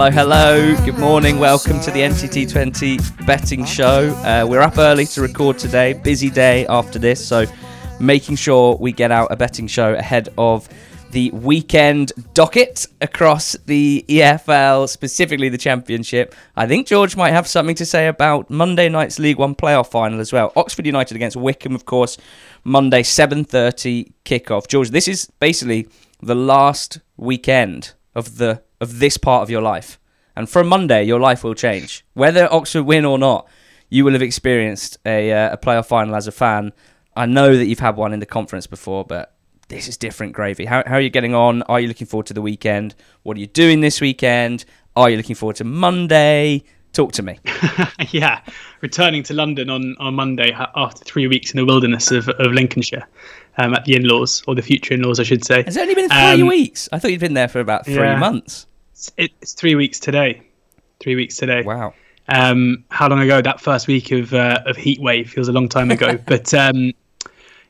Hello, hello. Good morning. Welcome to the NCT20 betting show. Uh, we're up early to record today. Busy day after this, so making sure we get out a betting show ahead of the weekend docket across the EFL, specifically the Championship. I think George might have something to say about Monday night's League One playoff final as well. Oxford United against Wycombe, of course, Monday 7:30 kickoff. George, this is basically the last weekend of the of this part of your life. And from Monday, your life will change. Whether Oxford win or not, you will have experienced a, uh, a playoff final as a fan. I know that you've had one in the conference before, but this is different gravy. How, how are you getting on? Are you looking forward to the weekend? What are you doing this weekend? Are you looking forward to Monday? Talk to me. yeah, returning to London on, on Monday after three weeks in the wilderness of, of Lincolnshire um, at the in laws, or the future in laws, I should say. Has it only been three um, weeks? I thought you'd been there for about three yeah. months. It's, it's three weeks today. Three weeks today. Wow. Um, how long ago? That first week of uh, of heat wave feels a long time ago. but um,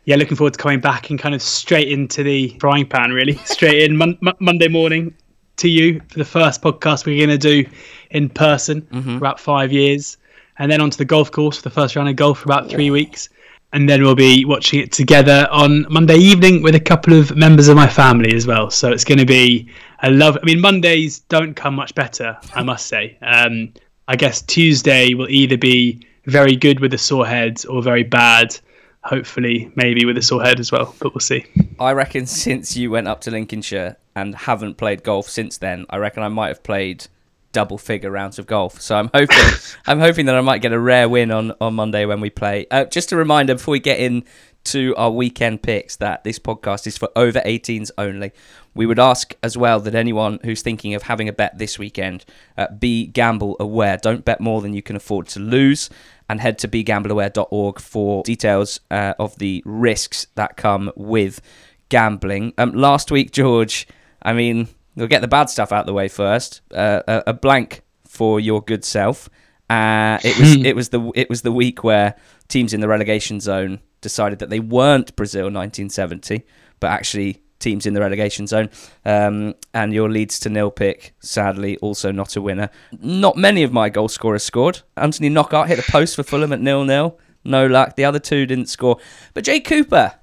yeah, looking forward to coming back and kind of straight into the frying pan. Really, straight in mon- Monday morning to you for the first podcast we're going to do in person mm-hmm. for about five years, and then onto the golf course for the first round of golf for about three weeks and then we'll be watching it together on Monday evening with a couple of members of my family as well. So it's going to be a love. I mean, Mondays don't come much better, I must say. Um, I guess Tuesday will either be very good with a sore head or very bad. Hopefully, maybe with a sore head as well, but we'll see. I reckon since you went up to Lincolnshire and haven't played golf since then, I reckon I might have played double figure rounds of golf. So I'm hoping I'm hoping that I might get a rare win on on Monday when we play. Uh, just a reminder before we get in to our weekend picks that this podcast is for over 18s only. We would ask as well that anyone who's thinking of having a bet this weekend uh, be gamble aware. Don't bet more than you can afford to lose. And head to begambleaware.org for details uh, of the risks that come with gambling. Um, last week, George, I mean, We'll get the bad stuff out of the way first. Uh, a, a, blank for your good self. Uh, it was it was the it was the week where teams in the relegation zone decided that they weren't Brazil 1970, but actually teams in the relegation zone. Um, and your leads to nil pick, sadly, also not a winner. Not many of my goal scorers scored. Anthony Knockaert hit the post for Fulham at nil nil. No luck. The other two didn't score. But Jake Cooper,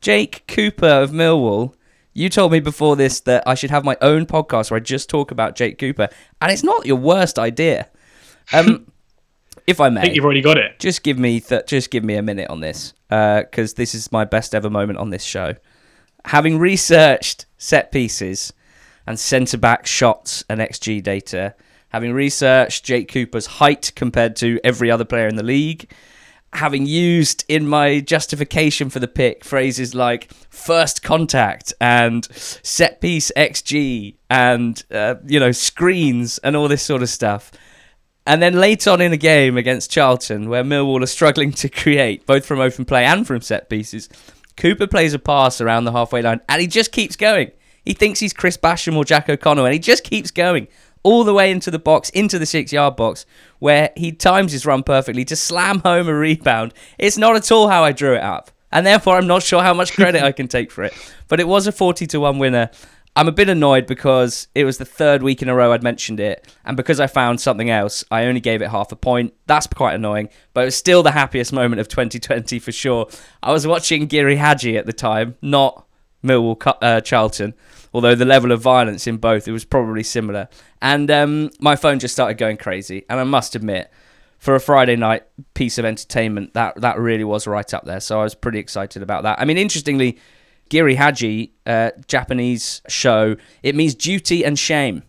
Jake Cooper of Millwall you told me before this that I should have my own podcast where I just talk about Jake Cooper, and it's not your worst idea. Um, if I may, I think you've already got it. Just give me th- just give me a minute on this, because uh, this is my best ever moment on this show. Having researched set pieces and centre back shots and XG data, having researched Jake Cooper's height compared to every other player in the league, having used in my justification for the pick phrases like first contact and set piece XG and, uh, you know, screens and all this sort of stuff. And then late on in the game against Charlton, where Millwall are struggling to create, both from open play and from set pieces, Cooper plays a pass around the halfway line and he just keeps going. He thinks he's Chris Basham or Jack O'Connell and he just keeps going all the way into the box, into the six yard box, where he times his run perfectly to slam home a rebound. It's not at all how I drew it up. And therefore, I'm not sure how much credit I can take for it. But it was a 40 to 1 winner. I'm a bit annoyed because it was the third week in a row I'd mentioned it. And because I found something else, I only gave it half a point. That's quite annoying. But it was still the happiest moment of 2020 for sure. I was watching Giri Haji at the time, not Millwall uh, Charlton although the level of violence in both it was probably similar. And um, my phone just started going crazy, and I must admit, for a Friday night piece of entertainment, that that really was right up there. So I was pretty excited about that. I mean, interestingly, Giri Haji, uh, Japanese show, it means duty and shame,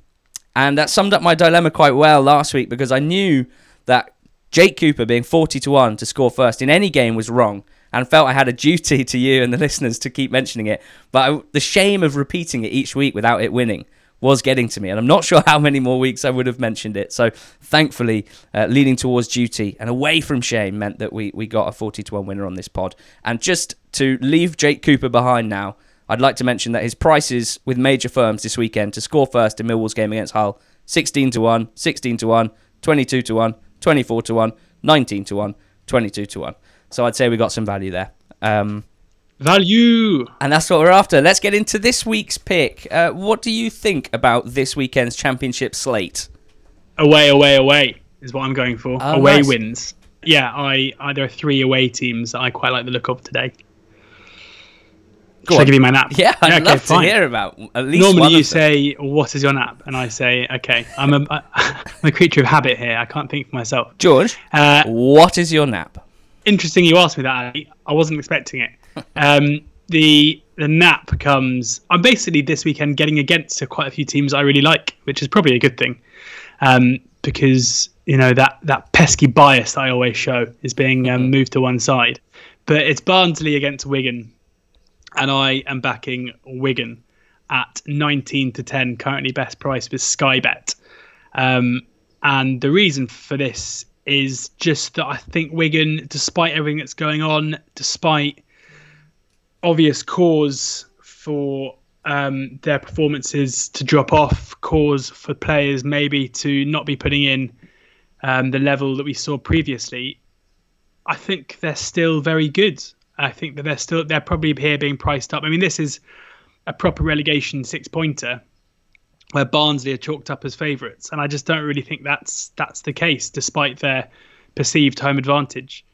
and that summed up my dilemma quite well last week because I knew that Jake Cooper being forty to one to score first in any game was wrong and felt I had a duty to you and the listeners to keep mentioning it. But I, the shame of repeating it each week without it winning was getting to me, and I'm not sure how many more weeks I would have mentioned it. So thankfully, uh, leading towards duty and away from shame meant that we we got a 40 to one winner on this pod. And just to leave Jake Cooper behind now. I'd like to mention that his prices with major firms this weekend to score first in Millwall's game against Hull 16 to 1, 16 to 1, 22 to 1, 24 to 1, 19 to 1, 22 to 1. So I'd say we got some value there. Um, Value. And that's what we're after. Let's get into this week's pick. Uh, what do you think about this weekend's championship slate? Away, away, away is what I'm going for. Oh, away nice. wins. Yeah, I, I there are three away teams that I quite like the look of today. Go Should I give you my nap? Yeah, I'd okay, love to hear about at least Normally one you of them. say, "What is your nap?" and I say, "Okay, I'm a, I'm a creature of habit here. I can't think for myself." George, Uh, what is your nap? Interesting you asked me that. Ali. I wasn't expecting it. Um, the the nap comes. I'm basically this weekend getting against quite a few teams I really like, which is probably a good thing, um, because you know that that pesky bias that I always show is being um, moved to one side. But it's Barnsley against Wigan, and I am backing Wigan at 19 to 10, currently best price with Sky Bet. Um, and the reason for this is just that I think Wigan, despite everything that's going on, despite obvious cause for um, their performances to drop off, cause for players maybe to not be putting in um, the level that we saw previously, I think they're still very good. I think that they're still they're probably here being priced up. I mean, this is a proper relegation six pointer where Barnsley are chalked up as favourites, and I just don't really think that's that's the case, despite their perceived home advantage.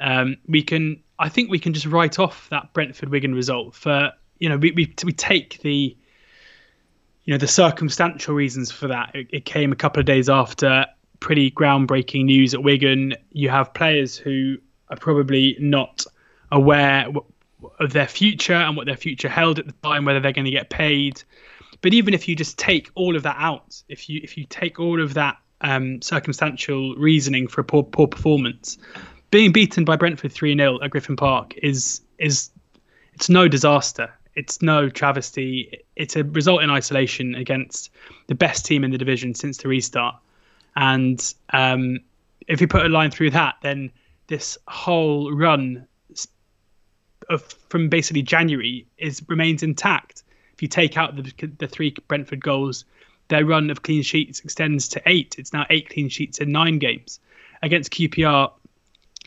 Um, we can, I think, we can just write off that Brentford Wigan result for you know we we, we take the you know the circumstantial reasons for that. It, it came a couple of days after pretty groundbreaking news at Wigan. You have players who are probably not aware of their future and what their future held at the time, whether they're going to get paid. But even if you just take all of that out, if you if you take all of that um, circumstantial reasoning for a poor poor performance, being beaten by Brentford three 0 at Griffin Park is is it's no disaster. It's no travesty. It's a result in isolation against the best team in the division since the restart. And um, if you put a line through that, then this whole run of from basically January is remains intact. If you take out the the three Brentford goals, their run of clean sheets extends to eight. It's now eight clean sheets in nine games. Against QPR,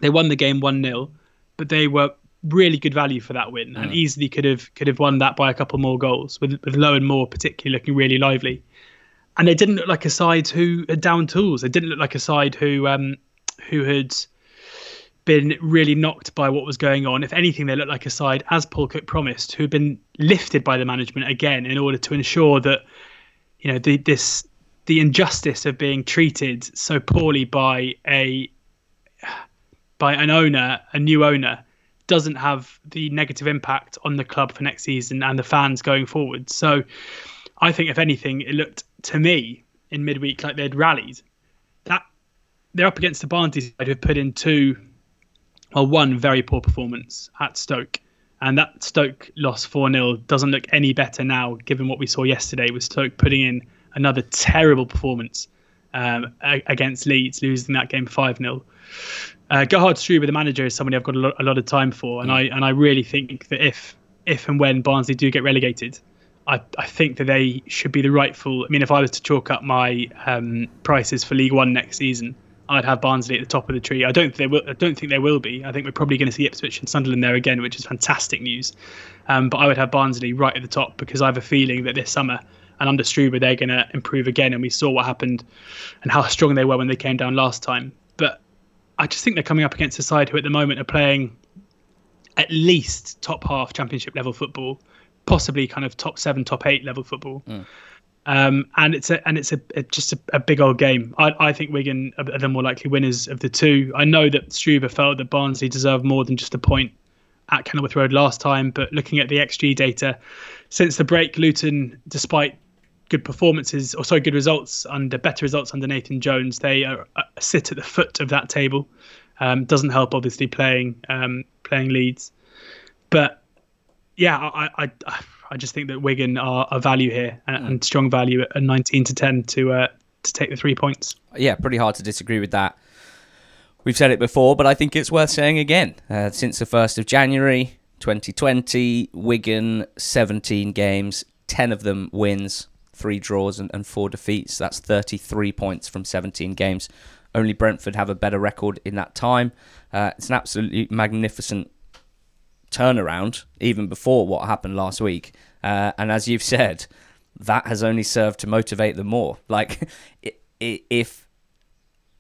they won the game one 0 but they were really good value for that win and easily could have could have won that by a couple more goals with with Lowe and Moore particularly looking really lively. And they didn't look like a side who had down tools. They didn't look like a side who um who had been really knocked by what was going on. If anything, they looked like a side, as Paul Cook promised, who had been lifted by the management again in order to ensure that you know the this the injustice of being treated so poorly by a by an owner, a new owner, doesn't have the negative impact on the club for next season and the fans going forward. So I think if anything, it looked to me in midweek like they'd rallied. That they're up against the Barnsley side who've put in two well, one very poor performance at Stoke. And that Stoke loss 4 0 doesn't look any better now, given what we saw yesterday with Stoke putting in another terrible performance um, against Leeds, losing that game 5 0. Uh, Gerhard Struber, the manager, is somebody I've got a lot, a lot of time for, and I and I really think that if if and when Barnsley do get relegated, I, I think that they should be the rightful. I mean, if I was to chalk up my um, prices for League One next season, I'd have Barnsley at the top of the tree. I don't think they will. I don't think they will be. I think we're probably going to see Ipswich and Sunderland there again, which is fantastic news. Um, but I would have Barnsley right at the top because I have a feeling that this summer and under Struber they're going to improve again. And we saw what happened and how strong they were when they came down last time. But I just think they're coming up against a side who at the moment are playing at least top half championship level football, possibly kind of top seven, top eight level football. Um, and it's a and it's a, a just a, a big old game. I, I think Wigan are the more likely winners of the two. I know that Struber felt that Barnsley deserved more than just a point at Kenilworth Road last time, but looking at the XG data since the break, Luton, despite good performances or sorry, good results under better results under Nathan Jones, they are, uh, sit at the foot of that table. Um, doesn't help obviously playing um, playing Leeds, but yeah, I, I I I just think that Wigan are a value here and, and strong value at 19 to 10 to uh, to take the three points. Yeah, pretty hard to disagree with that. We've said it before, but I think it's worth saying again. Uh, since the 1st of January 2020, Wigan, 17 games, 10 of them wins, three draws, and, and four defeats. That's 33 points from 17 games. Only Brentford have a better record in that time. Uh, it's an absolutely magnificent turnaround even before what happened last week. Uh, and as you've said, that has only served to motivate them more. Like if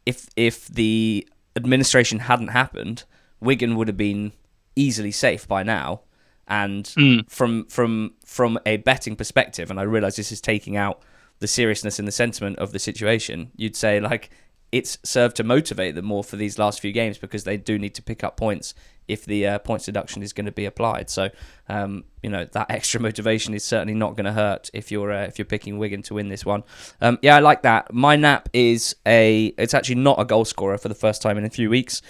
if if the administration hadn't happened, Wigan would have been easily safe by now. And mm. from from from a betting perspective, and I realise this is taking out the seriousness and the sentiment of the situation, you'd say like it's served to motivate them more for these last few games because they do need to pick up points if the uh, points deduction is going to be applied. So, um, you know, that extra motivation is certainly not going to hurt if you're uh, if you're picking Wigan to win this one. Um, yeah, I like that. My nap is a. It's actually not a goal scorer for the first time in a few weeks.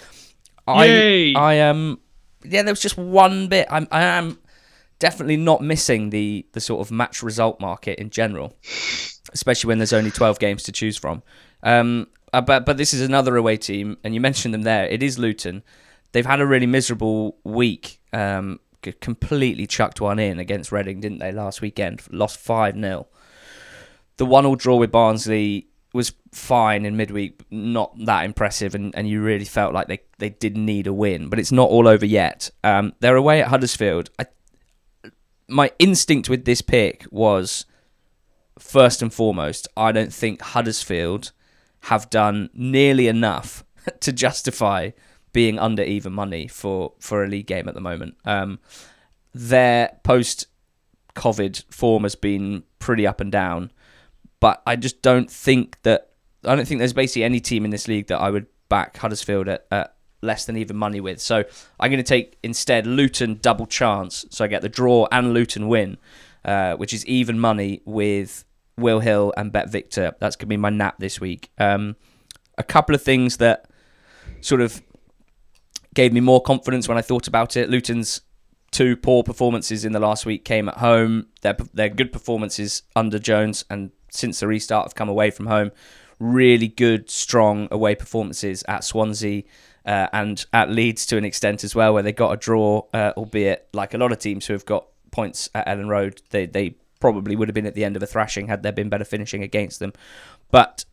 Yay! I I am. Um, yeah, there was just one bit. I'm I am definitely not missing the the sort of match result market in general, especially when there's only 12 games to choose from. Um, uh, but but this is another away team, and you mentioned them there. It is Luton they've had a really miserable week. Um, completely chucked one in against Reading, didn't they, last weekend? Lost 5 0. The one all draw with Barnsley was fine in midweek, not that impressive, and, and you really felt like they, they did need a win, but it's not all over yet. Um, they're away at Huddersfield. I, my instinct with this pick was first and foremost, I don't think Huddersfield have done nearly enough to justify being under even money for for a league game at the moment. Um, their post COVID form has been pretty up and down, but I just don't think that I don't think there's basically any team in this league that I would back Huddersfield at, at less than even money with. So I'm going to take instead Luton double chance. So I get the draw and Luton win, uh, which is even money with Will Hill and BetVictor. That's going to be my nap this week. Um, a couple of things that sort of gave me more confidence when I thought about it. Luton's two poor performances in the last week came at home. Their their good performances under Jones and since the restart have come away from home. Really good, strong away performances at Swansea uh, and at Leeds to an extent as well, where they got a draw, uh, albeit like a lot of teams who have got points at Elland Road, they they probably would have been at the end of a thrashing had there been better finishing against them. But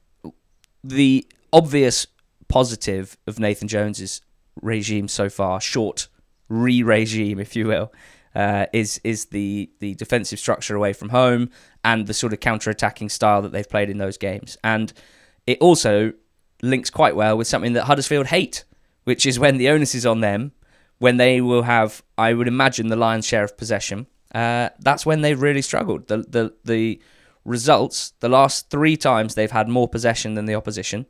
the obvious positive of Nathan Jones's regime so far, short re-regime, if you will, uh, is is the the defensive structure away from home and the sort of counter-attacking style that they've played in those games. And it also links quite well with something that Huddersfield hate, which is when the onus is on them, when they will have, I would imagine, the lion's share of possession. Uh, that's when they've really struggled. The the the results, the last three times they've had more possession than the opposition.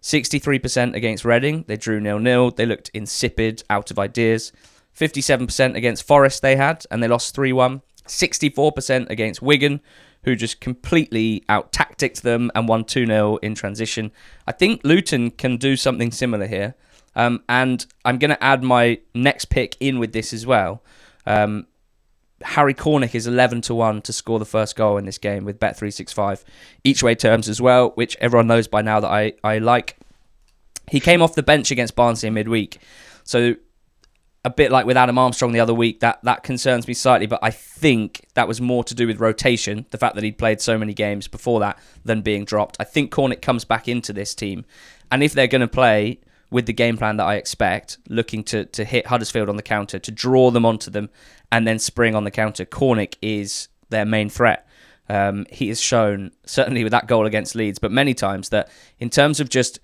63% against Reading, they drew nil nil. They looked insipid, out of ideas. 57% against Forest they had, and they lost 3 1. 64% against Wigan, who just completely out tacticked them and won 2 0 in transition. I think Luton can do something similar here. Um, and I'm going to add my next pick in with this as well. Um, Harry Cornick is 11 to 1 to score the first goal in this game with Bet365 each way terms as well, which everyone knows by now that I, I like. He came off the bench against Barnsley in midweek. So a bit like with Adam Armstrong the other week, that, that concerns me slightly, but I think that was more to do with rotation, the fact that he'd played so many games before that than being dropped. I think Cornick comes back into this team. And if they're going to play with the game plan that I expect, looking to, to hit Huddersfield on the counter, to draw them onto them, and then spring on the counter. Cornick is their main threat. Um, he has shown, certainly with that goal against Leeds, but many times that in terms of just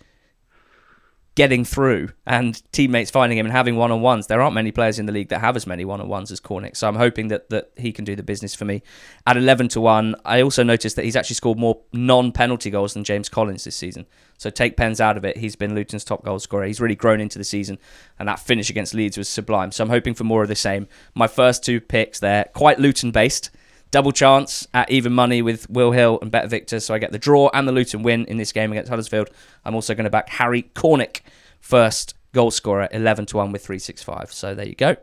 getting through and teammates finding him and having one on ones. There aren't many players in the league that have as many one on ones as Cornick. So I'm hoping that, that he can do the business for me. At 11 to 1, I also noticed that he's actually scored more non penalty goals than James Collins this season. So take pens out of it. He's been Luton's top goal scorer. He's really grown into the season, and that finish against Leeds was sublime. So I'm hoping for more of the same. My first two picks, they're quite Luton based double chance at even money with Will Hill and BetVictor. So I get the draw and the Luton win in this game against Huddersfield. I'm also going to back Harry Cornick, first goal scorer, 11 to 1 with 365. So there you go.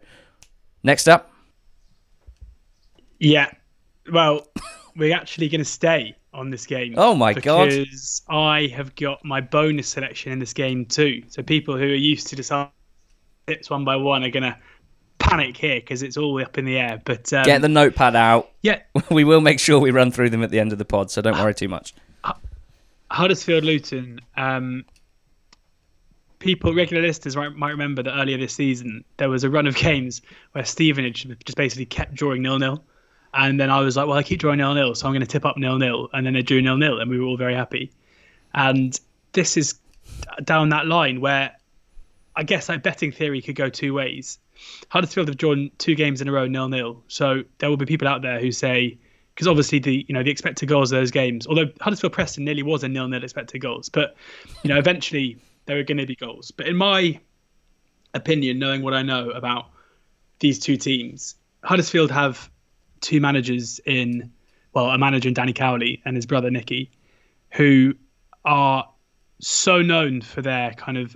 Next up. Yeah. Well, we're actually going to stay on this game. Oh my god! Because I have got my bonus selection in this game too. So people who are used to decide tips one by one are going to panic here because it's all up in the air. But um, get the notepad out. Yeah, we will make sure we run through them at the end of the pod, so don't worry too much. Huddersfield Luton. Um, people, regular listeners, might, might remember that earlier this season there was a run of games where Stevenage just basically kept drawing nil nil, and then I was like, well, I keep drawing nil nil, so I'm going to tip up nil nil, and then they drew nil nil, and we were all very happy. And this is down that line where I guess like betting theory could go two ways. Huddersfield have drawn two games in a row nil nil, so there will be people out there who say because obviously the you know the expected goals of those games, although Huddersfield Preston nearly was a nil nil expected goals, but you know eventually there are going to be goals. But in my opinion, knowing what I know about these two teams, Huddersfield have two managers in well a manager in Danny Cowley and his brother Nicky, who are so known for their kind of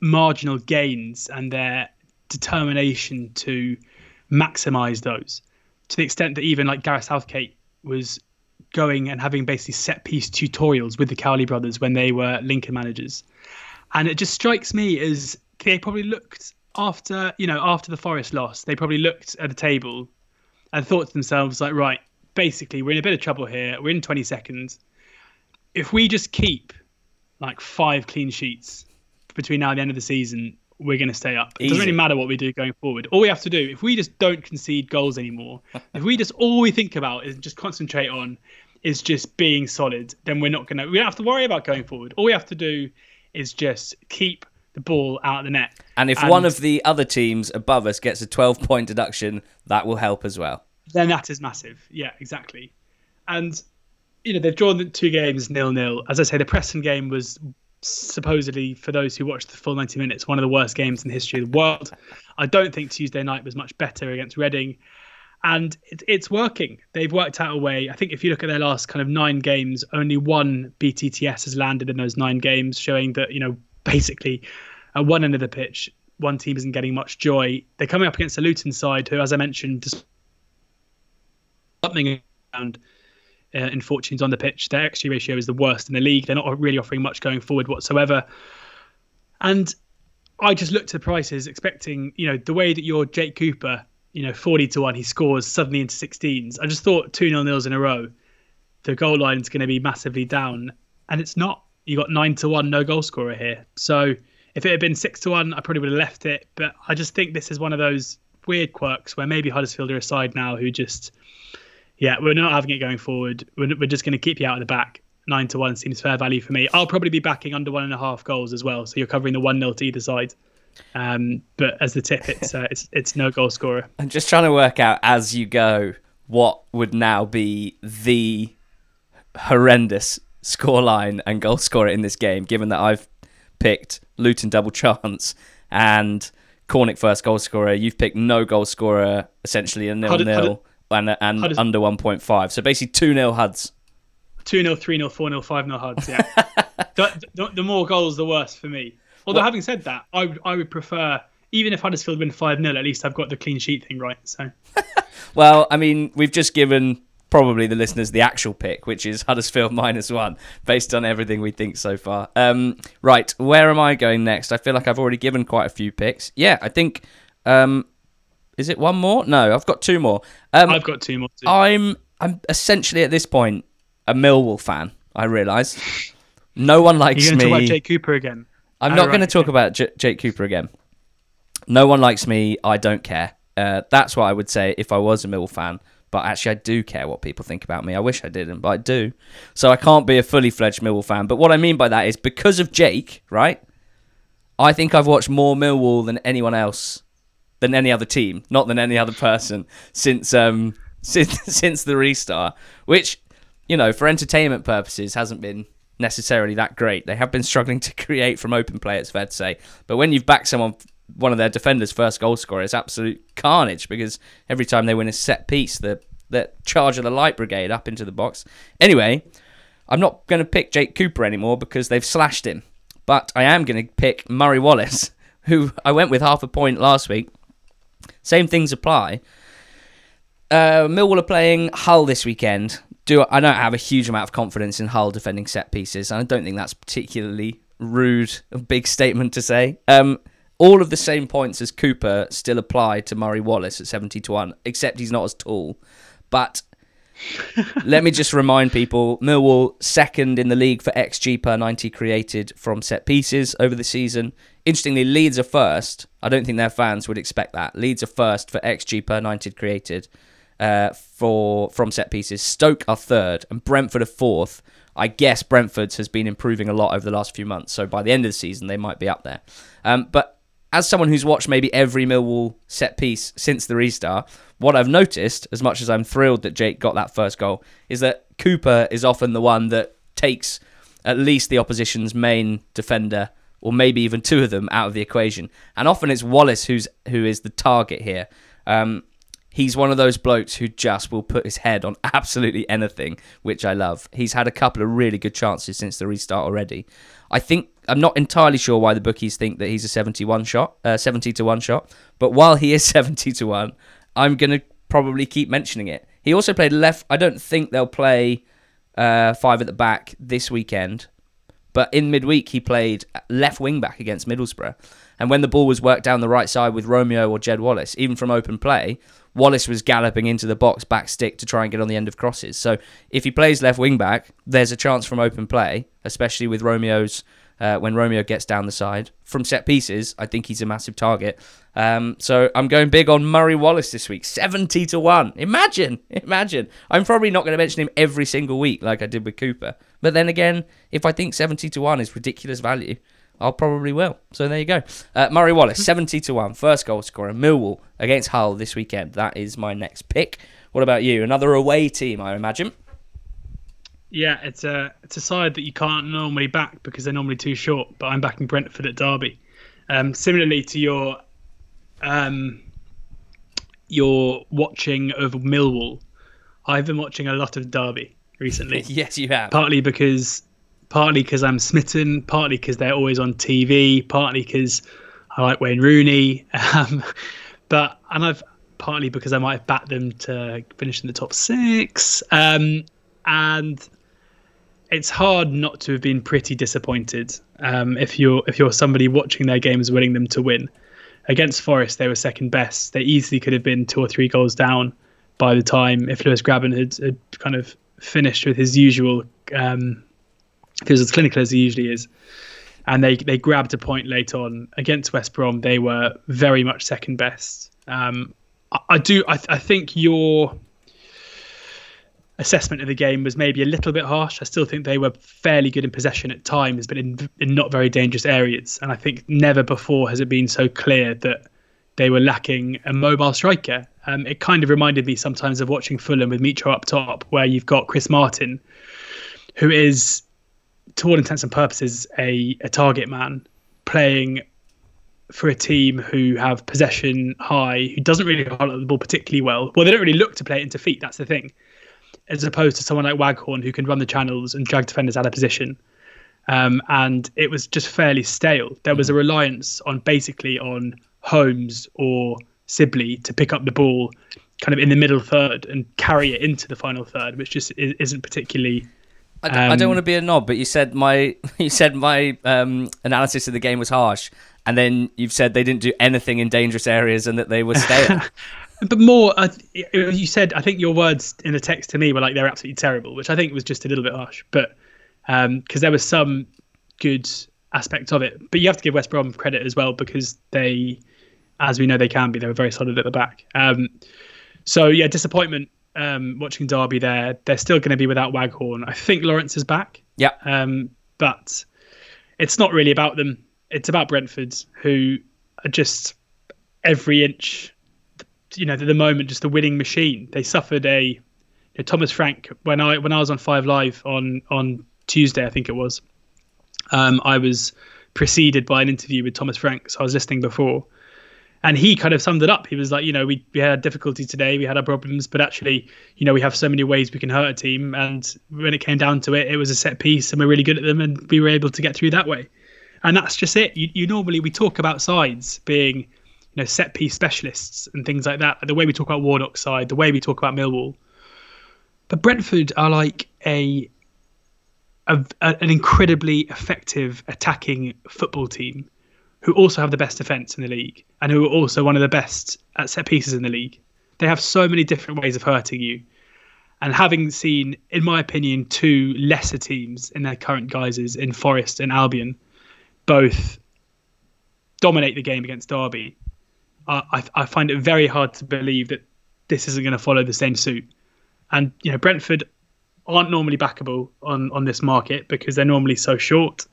marginal gains and their determination to maximize those to the extent that even like Gareth Southgate was going and having basically set piece tutorials with the Cowley brothers when they were Lincoln managers. And it just strikes me as they probably looked after, you know, after the Forest loss, they probably looked at the table and thought to themselves, like, right, basically, we're in a bit of trouble here. We're in 20 seconds. If we just keep like five clean sheets between now and the end of the season, we're going to stay up. It doesn't really matter what we do going forward. All we have to do, if we just don't concede goals anymore, if we just all we think about is just concentrate on is just being solid, then we're not going to. We don't have to worry about going forward. All we have to do is just keep the ball out of the net. And if and one of the other teams above us gets a 12 point deduction, that will help as well. Then that is massive. Yeah, exactly. And you know they've drawn the two games nil nil. As I say, the Preston game was supposedly, for those who watched the full 90 minutes, one of the worst games in the history of the world. I don't think Tuesday night was much better against Reading. And it, it's working. They've worked out a way. I think if you look at their last kind of nine games, only one BTTS has landed in those nine games, showing that, you know, basically at one end of the pitch, one team isn't getting much joy. They're coming up against the Luton side, who, as I mentioned, something around uh, in fortunes on the pitch. Their XG ratio is the worst in the league. They're not really offering much going forward whatsoever. And I just looked at the prices, expecting, you know, the way that your Jake Cooper, you know, 40 to 1, he scores suddenly into 16s. I just thought 2 0 nils in a row, the goal line is going to be massively down. And it's not. You got 9 to 1, no goal scorer here. So if it had been 6 to 1, I probably would have left it. But I just think this is one of those weird quirks where maybe Huddersfield are a side now who just yeah, we're not having it going forward. We're, we're just going to keep you out of the back. Nine to one seems fair value for me. I'll probably be backing under one and a half goals as well. So you're covering the one nil to either side. Um, but as the tip, it's uh, it's it's no goal scorer. I'm just trying to work out as you go what would now be the horrendous scoreline and goal scorer in this game, given that I've picked Luton double chance and Cornick first goal scorer. You've picked no goal scorer, essentially a nil nil and and under 1.5. So basically 2 0 HUDs. 2 0, 3 0, 4 0, 5 0 HUDs, yeah. the, the, the, more goals, the worse for me. Although, what? having said that, I, I would prefer, even if Huddersfield win 5 0, at least I've got the clean sheet thing right. So. well, I mean, we've just given probably the listeners the actual pick, which is Huddersfield minus one, based on everything we think so far. Um, right, where am I going next? I feel like I've already given quite a few picks. Yeah, I think um, is it one more? No, I've got two more. Um, I've got two more. Too. I'm I'm essentially at this point a Millwall fan. I realise. No one likes me. You're me. Talk about Jake Cooper again. I'm not going to talk about J- Jake Cooper again. No one likes me. I don't care. Uh, that's what I would say if I was a Millwall fan. But actually, I do care what people think about me. I wish I didn't, but I do. So I can't be a fully fledged Millwall fan. But what I mean by that is because of Jake, right? I think I've watched more Millwall than anyone else than any other team, not than any other person since um since since the restart, which you know for entertainment purposes hasn't been necessarily that great. They have been struggling to create from open play, it's fair to say. But when you've backed someone, one of their defenders' first goal scorer, it's absolute carnage because every time they win a set piece, the the charge of the light brigade up into the box. Anyway, I'm not going to pick Jake Cooper anymore because they've slashed him. But I am going to pick Murray Wallace, who I went with half a point last week same things apply. Uh, Millwall are playing Hull this weekend. Do I don't have a huge amount of confidence in Hull defending set pieces, and I don't think that's particularly rude, a big statement to say. Um, all of the same points as Cooper still apply to Murray Wallace at seventy to one, except he's not as tall. But Let me just remind people Millwall second in the league for XG per 90 created from set pieces over the season. Interestingly, Leeds are first. I don't think their fans would expect that. Leeds are first for XG per 90 created uh, for from set pieces. Stoke are third, and Brentford are fourth. I guess Brentford's has been improving a lot over the last few months, so by the end of the season they might be up there. Um, but as someone who's watched maybe every Millwall set piece since the restart, what I've noticed, as much as I'm thrilled that Jake got that first goal, is that Cooper is often the one that takes at least the opposition's main defender, or maybe even two of them, out of the equation. And often it's Wallace who's who is the target here. Um, he's one of those blokes who just will put his head on absolutely anything, which I love. He's had a couple of really good chances since the restart already. I think I'm not entirely sure why the bookies think that he's a 71 shot, uh, 70 to 1 shot, but while he is 70 to 1, I'm to probably keep mentioning it. He also played left. I don't think they'll play uh, five at the back this weekend, but in midweek he played left wing back against Middlesbrough. And when the ball was worked down the right side with Romeo or Jed Wallace, even from open play, Wallace was galloping into the box back stick to try and get on the end of crosses. So if he plays left wing back, there's a chance from open play, especially with Romeo's uh, when Romeo gets down the side. From set pieces, I think he's a massive target. Um, so I'm going big on Murray Wallace this week, 70 to 1. Imagine, imagine. I'm probably not going to mention him every single week like I did with Cooper. But then again, if I think 70 to 1 is ridiculous value, I'll probably will. So there you go. Uh, Murray Wallace, 70 to 1, first goal scorer. Millwall against Hull this weekend. That is my next pick. What about you? Another away team, I imagine. Yeah, it's a it's a side that you can't normally back because they're normally too short. But I'm backing Brentford at Derby. Um, similarly to your um, your watching of Millwall, I've been watching a lot of Derby recently. yes, you have. Partly because partly because I'm smitten, partly because they're always on TV, partly because I like Wayne Rooney, um, but and I've partly because I might have backed them to finish in the top six, um, and it's hard not to have been pretty disappointed um, if you're if you're somebody watching their games willing them to win. Against Forest, they were second best. They easily could have been two or three goals down by the time if Lewis Grabban had, had kind of finished with his usual um, he was as clinical as he usually is. And they, they grabbed a point late on against West Brom. They were very much second best. Um, I, I, do. I, I think your assessment of the game was maybe a little bit harsh. I still think they were fairly good in possession at times, but in, in not very dangerous areas. And I think never before has it been so clear that they were lacking a mobile striker. Um, it kind of reminded me sometimes of watching Fulham with Mitro up top, where you've got Chris Martin, who is to all intents and purposes, a, a target man playing for a team who have possession high, who doesn't really hold the ball particularly well. Well, they don't really look to play it into feet. That's the thing, as opposed to someone like Waghorn who can run the channels and drag defenders out of position. Um, and it was just fairly stale. There was a reliance on basically on Holmes or Sibley to pick up the ball, kind of in the middle third and carry it into the final third, which just isn't particularly um, I don't want to be a knob, but you said my you said my um, analysis of the game was harsh, and then you've said they didn't do anything in dangerous areas and that they were stale. but more, uh, you said I think your words in the text to me were like they're absolutely terrible, which I think was just a little bit harsh. But because um, there was some good aspects of it, but you have to give West Brom credit as well because they, as we know, they can be. They were very solid at the back. Um, so yeah, disappointment um, watching Derby there, they're still going to be without Waghorn. I think Lawrence is back. Yeah. Um, but it's not really about them. It's about Brentford, who are just every inch, you know, at the moment, just a winning machine. They suffered a you know, Thomas Frank when I when I was on Five Live on on Tuesday, I think it was. Um, I was preceded by an interview with Thomas Frank, so I was listening before and he kind of summed it up. He was like, you know, we, we had difficulty today, we had our problems, but actually, you know, we have so many ways we can hurt a team. And when it came down to it, it was a set piece, and we're really good at them, and we were able to get through that way. And that's just it. You, you normally we talk about sides being, know, set piece specialists and things like that. The way we talk about Warnock's side, the way we talk about Millwall, but Brentford are like a, a an incredibly effective attacking football team who also have the best defence in the league and who are also one of the best at set pieces in the league. They have so many different ways of hurting you. And having seen, in my opinion, two lesser teams in their current guises in Forest and Albion, both dominate the game against Derby, I, I find it very hard to believe that this isn't going to follow the same suit. And you know, Brentford aren't normally backable on on this market because they're normally so short.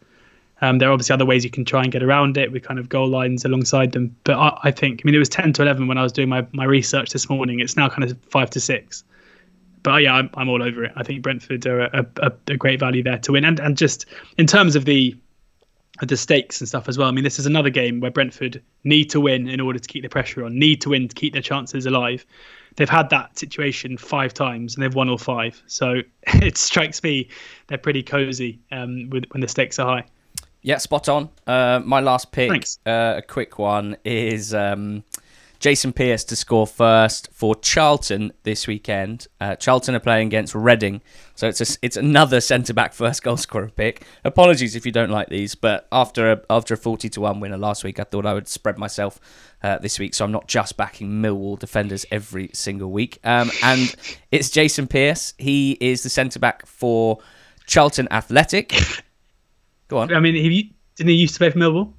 Um, there are obviously other ways you can try and get around it with kind of goal lines alongside them. But I, I, think, I mean, it was 10 to 11 when I was doing my, my research this morning. It's now kind of 5 to 6. But yeah, I'm, I'm all over it. I think Brentford are a, a, a great value there to win. And, and just in terms of the the stakes and stuff as well. I mean, this is another game where Brentford need to win in order to keep the pressure on, need to win to keep their chances alive. They've had that situation five times and they've won all five. So it strikes me they're pretty cozy um, with, when the stakes are high. Yeah, spot on. Uh, my last pick, uh, a quick one, is um, Jason Pearce to score first for Charlton this weekend. Uh, Charlton are playing against Reading, so it's a, it's another centre back first goal scorer pick. Apologies if you don't like these, but after a, after a forty to one winner last week, I thought I would spread myself uh, this week, so I'm not just backing Millwall defenders every single week. Um, and it's Jason Pearce. He is the centre back for Charlton Athletic. Go on. I mean, he, didn't he used to play for Millwall?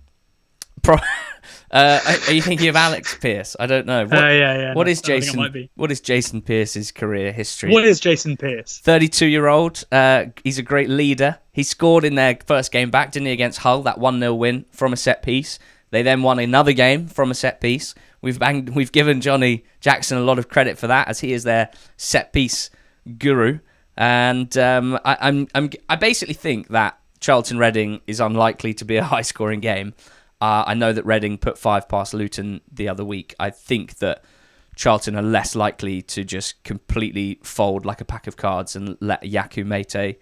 Pro- uh, are you thinking of Alex Pearce? I don't know. What, uh, yeah, yeah. What no, is Jason? What is Jason Pearce's career history? What is Jason Pearce? Thirty-two-year-old. Uh, he's a great leader. He scored in their first game back, didn't he, against Hull? That one 0 win from a set piece. They then won another game from a set piece. We've banged, we've given Johnny Jackson a lot of credit for that, as he is their set piece guru. And um, I, I'm, I'm, I basically think that Charlton Reading is unlikely to be a high scoring game. Uh, I know that Reading put five past Luton the other week. I think that Charlton are less likely to just completely fold like a pack of cards and let Yakou Meite,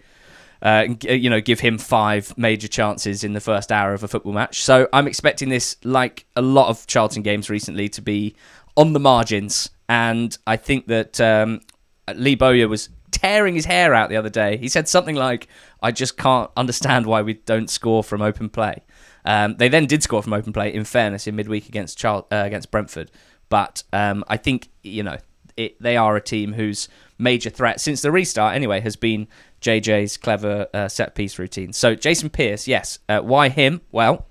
uh, you know, give him five major chances in the first hour of a football match. So I'm expecting this, like a lot of Charlton games recently, to be on the margins. And I think that um, Lee Bowyer was tearing his hair out the other day. He said something like, "I just can't understand why we don't score from open play." Um, they then did score from open play. In fairness, in midweek against uh, against Brentford, but um, I think you know it, they are a team whose major threat since the restart anyway has been JJ's clever uh, set piece routine. So Jason Pearce, yes, uh, why him? Well,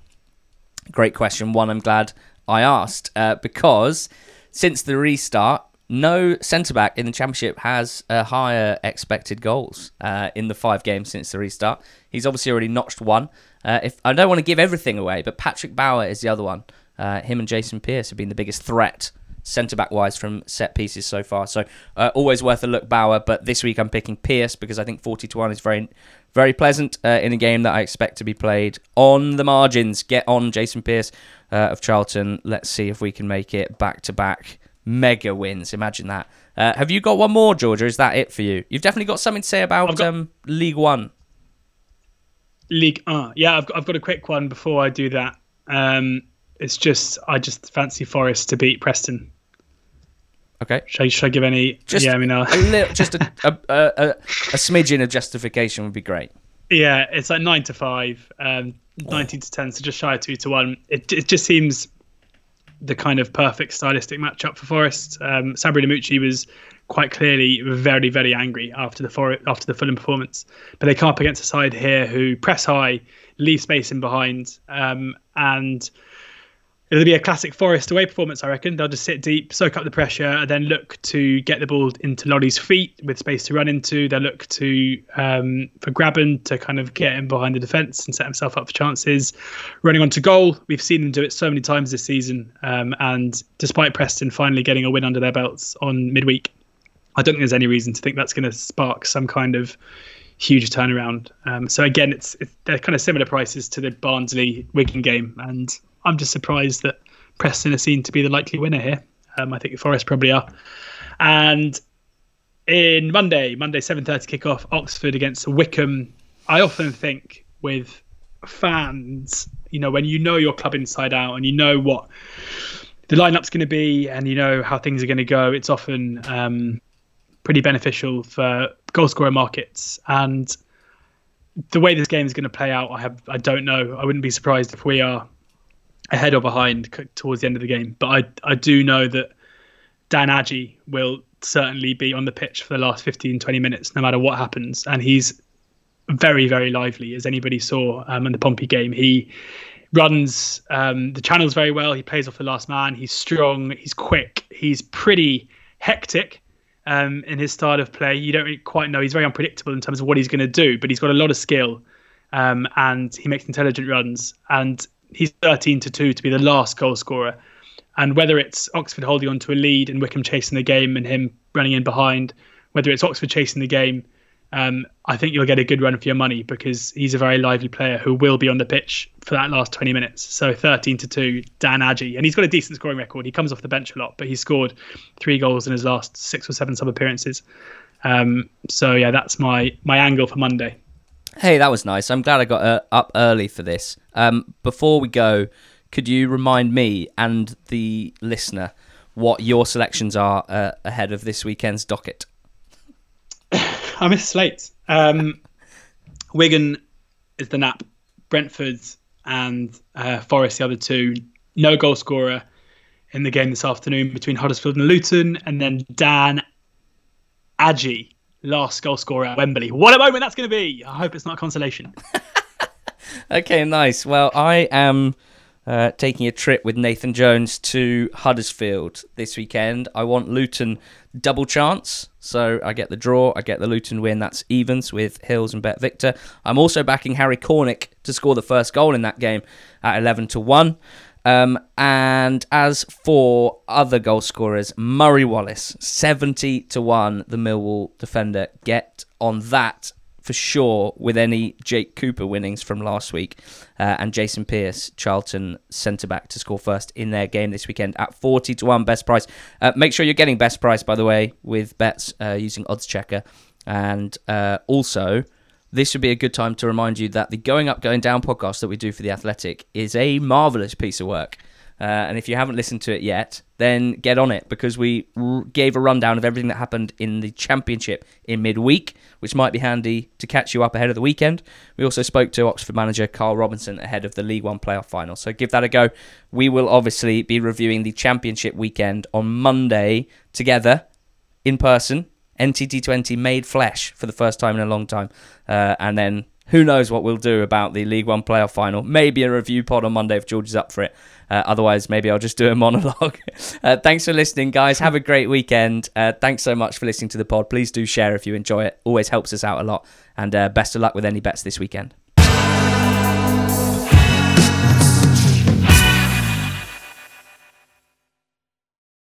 great question. One I'm glad I asked uh, because since the restart, no centre back in the championship has a higher expected goals uh, in the five games since the restart. He's obviously already notched one. Uh, if I don't want to give everything away, but Patrick Bauer is the other one. Uh, him and Jason Pearce have been the biggest threat centre back wise from set pieces so far. So uh, always worth a look, Bauer. But this week I'm picking Pearce because I think 40 to one is very very pleasant uh, in a game that I expect to be played on the margins. Get on Jason Pearce uh, of Charlton. Let's see if we can make it back to back mega wins. Imagine that. Uh, have you got one more, Georgia? Is that it for you? You've definitely got something to say about got... um, League One. League uh, yeah, I've got, I've got a quick one before I do that. Um, it's just I just fancy Forest to beat Preston. Okay. Should I, should I give any? Just yeah, I mean, uh, a little, just a, a, a, a smidgen of justification would be great. Yeah, it's like nine to five, um, nineteen to ten, so just shy of two to one. It it just seems the kind of perfect stylistic matchup for Forest. Um, Sabri Lamouchi was quite clearly very, very angry after the for- after the Fulham performance, but they come up against a side here who press high, leave space in behind, um, and It'll be a classic Forest away performance, I reckon. They'll just sit deep, soak up the pressure, and then look to get the ball into Lolley's feet with space to run into. They'll look to um, for Grabban to kind of get in behind the defence and set himself up for chances. Running onto goal, we've seen them do it so many times this season. Um, and despite Preston finally getting a win under their belts on midweek, I don't think there's any reason to think that's going to spark some kind of huge turnaround. Um, so again, it's, it's, they're kind of similar prices to the Barnsley Wigan game, and I'm just surprised that Preston are seen to be the likely winner here. Um, I think the Forest probably are. And in Monday, Monday 7:30 kickoff, Oxford against Wycombe. I often think with fans, you know, when you know your club inside out and you know what the lineup's going to be and you know how things are going to go, it's often um, pretty beneficial for goal scorer markets. And the way this game is going to play out, I have I don't know. I wouldn't be surprised if we are ahead or behind towards the end of the game. But I I do know that Dan Agyei will certainly be on the pitch for the last 15, 20 minutes, no matter what happens. And he's very, very lively, as anybody saw um, in the Pompey game. He runs um, the channels very well. He plays off the last man. He's strong. He's quick. He's pretty hectic um, in his style of play. You don't really quite know. He's very unpredictable in terms of what he's going to do, but he's got a lot of skill um, and he makes intelligent runs. And he's 13 to 2 to be the last goal scorer. And whether it's Oxford holding on to a lead and Wycombe chasing the game and him running in behind, whether it's Oxford chasing the game, um, I think you'll get a good run for your money because he's a very lively player who will be on the pitch for that last 20 minutes. So 13 to 2, Dan Agyei. And he's got a decent scoring record. He comes off the bench a lot, but he scored three goals in his last six or seven sub appearances. Um, so yeah, that's my my angle for Monday. Hey, that was nice. I'm glad I got uh, up early for this. Um, before we go, could you remind me and the listener what your selections are uh, ahead of this weekend's docket? I miss Slate. Um, Wigan is the nap. Brentford and uh, Forest, the other two. No goal scorer in the game this afternoon between Huddersfield and Luton. And then Dan Agyei last goal scorer at Wembley. What a moment that's going to be! I hope it's not consolation. okay, nice. Well, I am uh, taking a trip with Nathan Jones to Huddersfield this weekend. I want Luton double chance, so I get the draw, I get the Luton win. That's evens with Hills and BetVictor. I'm also backing Harry Cornick to score the first goal in that game at 11 to one. Um, and as for other goal scorers, Murray Wallace, 70 to 1, the Millwall defender. Get on that for sure with any Jake Cooper winnings from last week. Uh, and Jason Pearce, Charlton centre back, to score first in their game this weekend at 40 to 1 best price. Uh, make sure you're getting best price, by the way, with bets uh, using Oddschecker. And uh, also, this would be a good time to remind you that the Going Up, Going Down podcast that we do for The Athletic is a marvellous piece of work. Uh, and if you haven't listened to it yet, then get on it because we r- gave a rundown of everything that happened in the championship in midweek, which might be handy to catch you up ahead of the weekend. We also spoke to Oxford manager Karl Robinson ahead of the League One playoff final. So give that a go. We will obviously be reviewing the championship weekend on Monday together in person NTT20 made flesh for the first time in a long time. Uh, and then who knows what we'll do about the League One playoff final. Maybe a review pod on Monday if George is up for it. Uh, otherwise, maybe I'll just do a monologue. uh, thanks for listening, guys. Have a great weekend. Uh, thanks so much for listening to the pod. Please do share if you enjoy it. Always helps us out a lot. And uh, best of luck with any bets this weekend.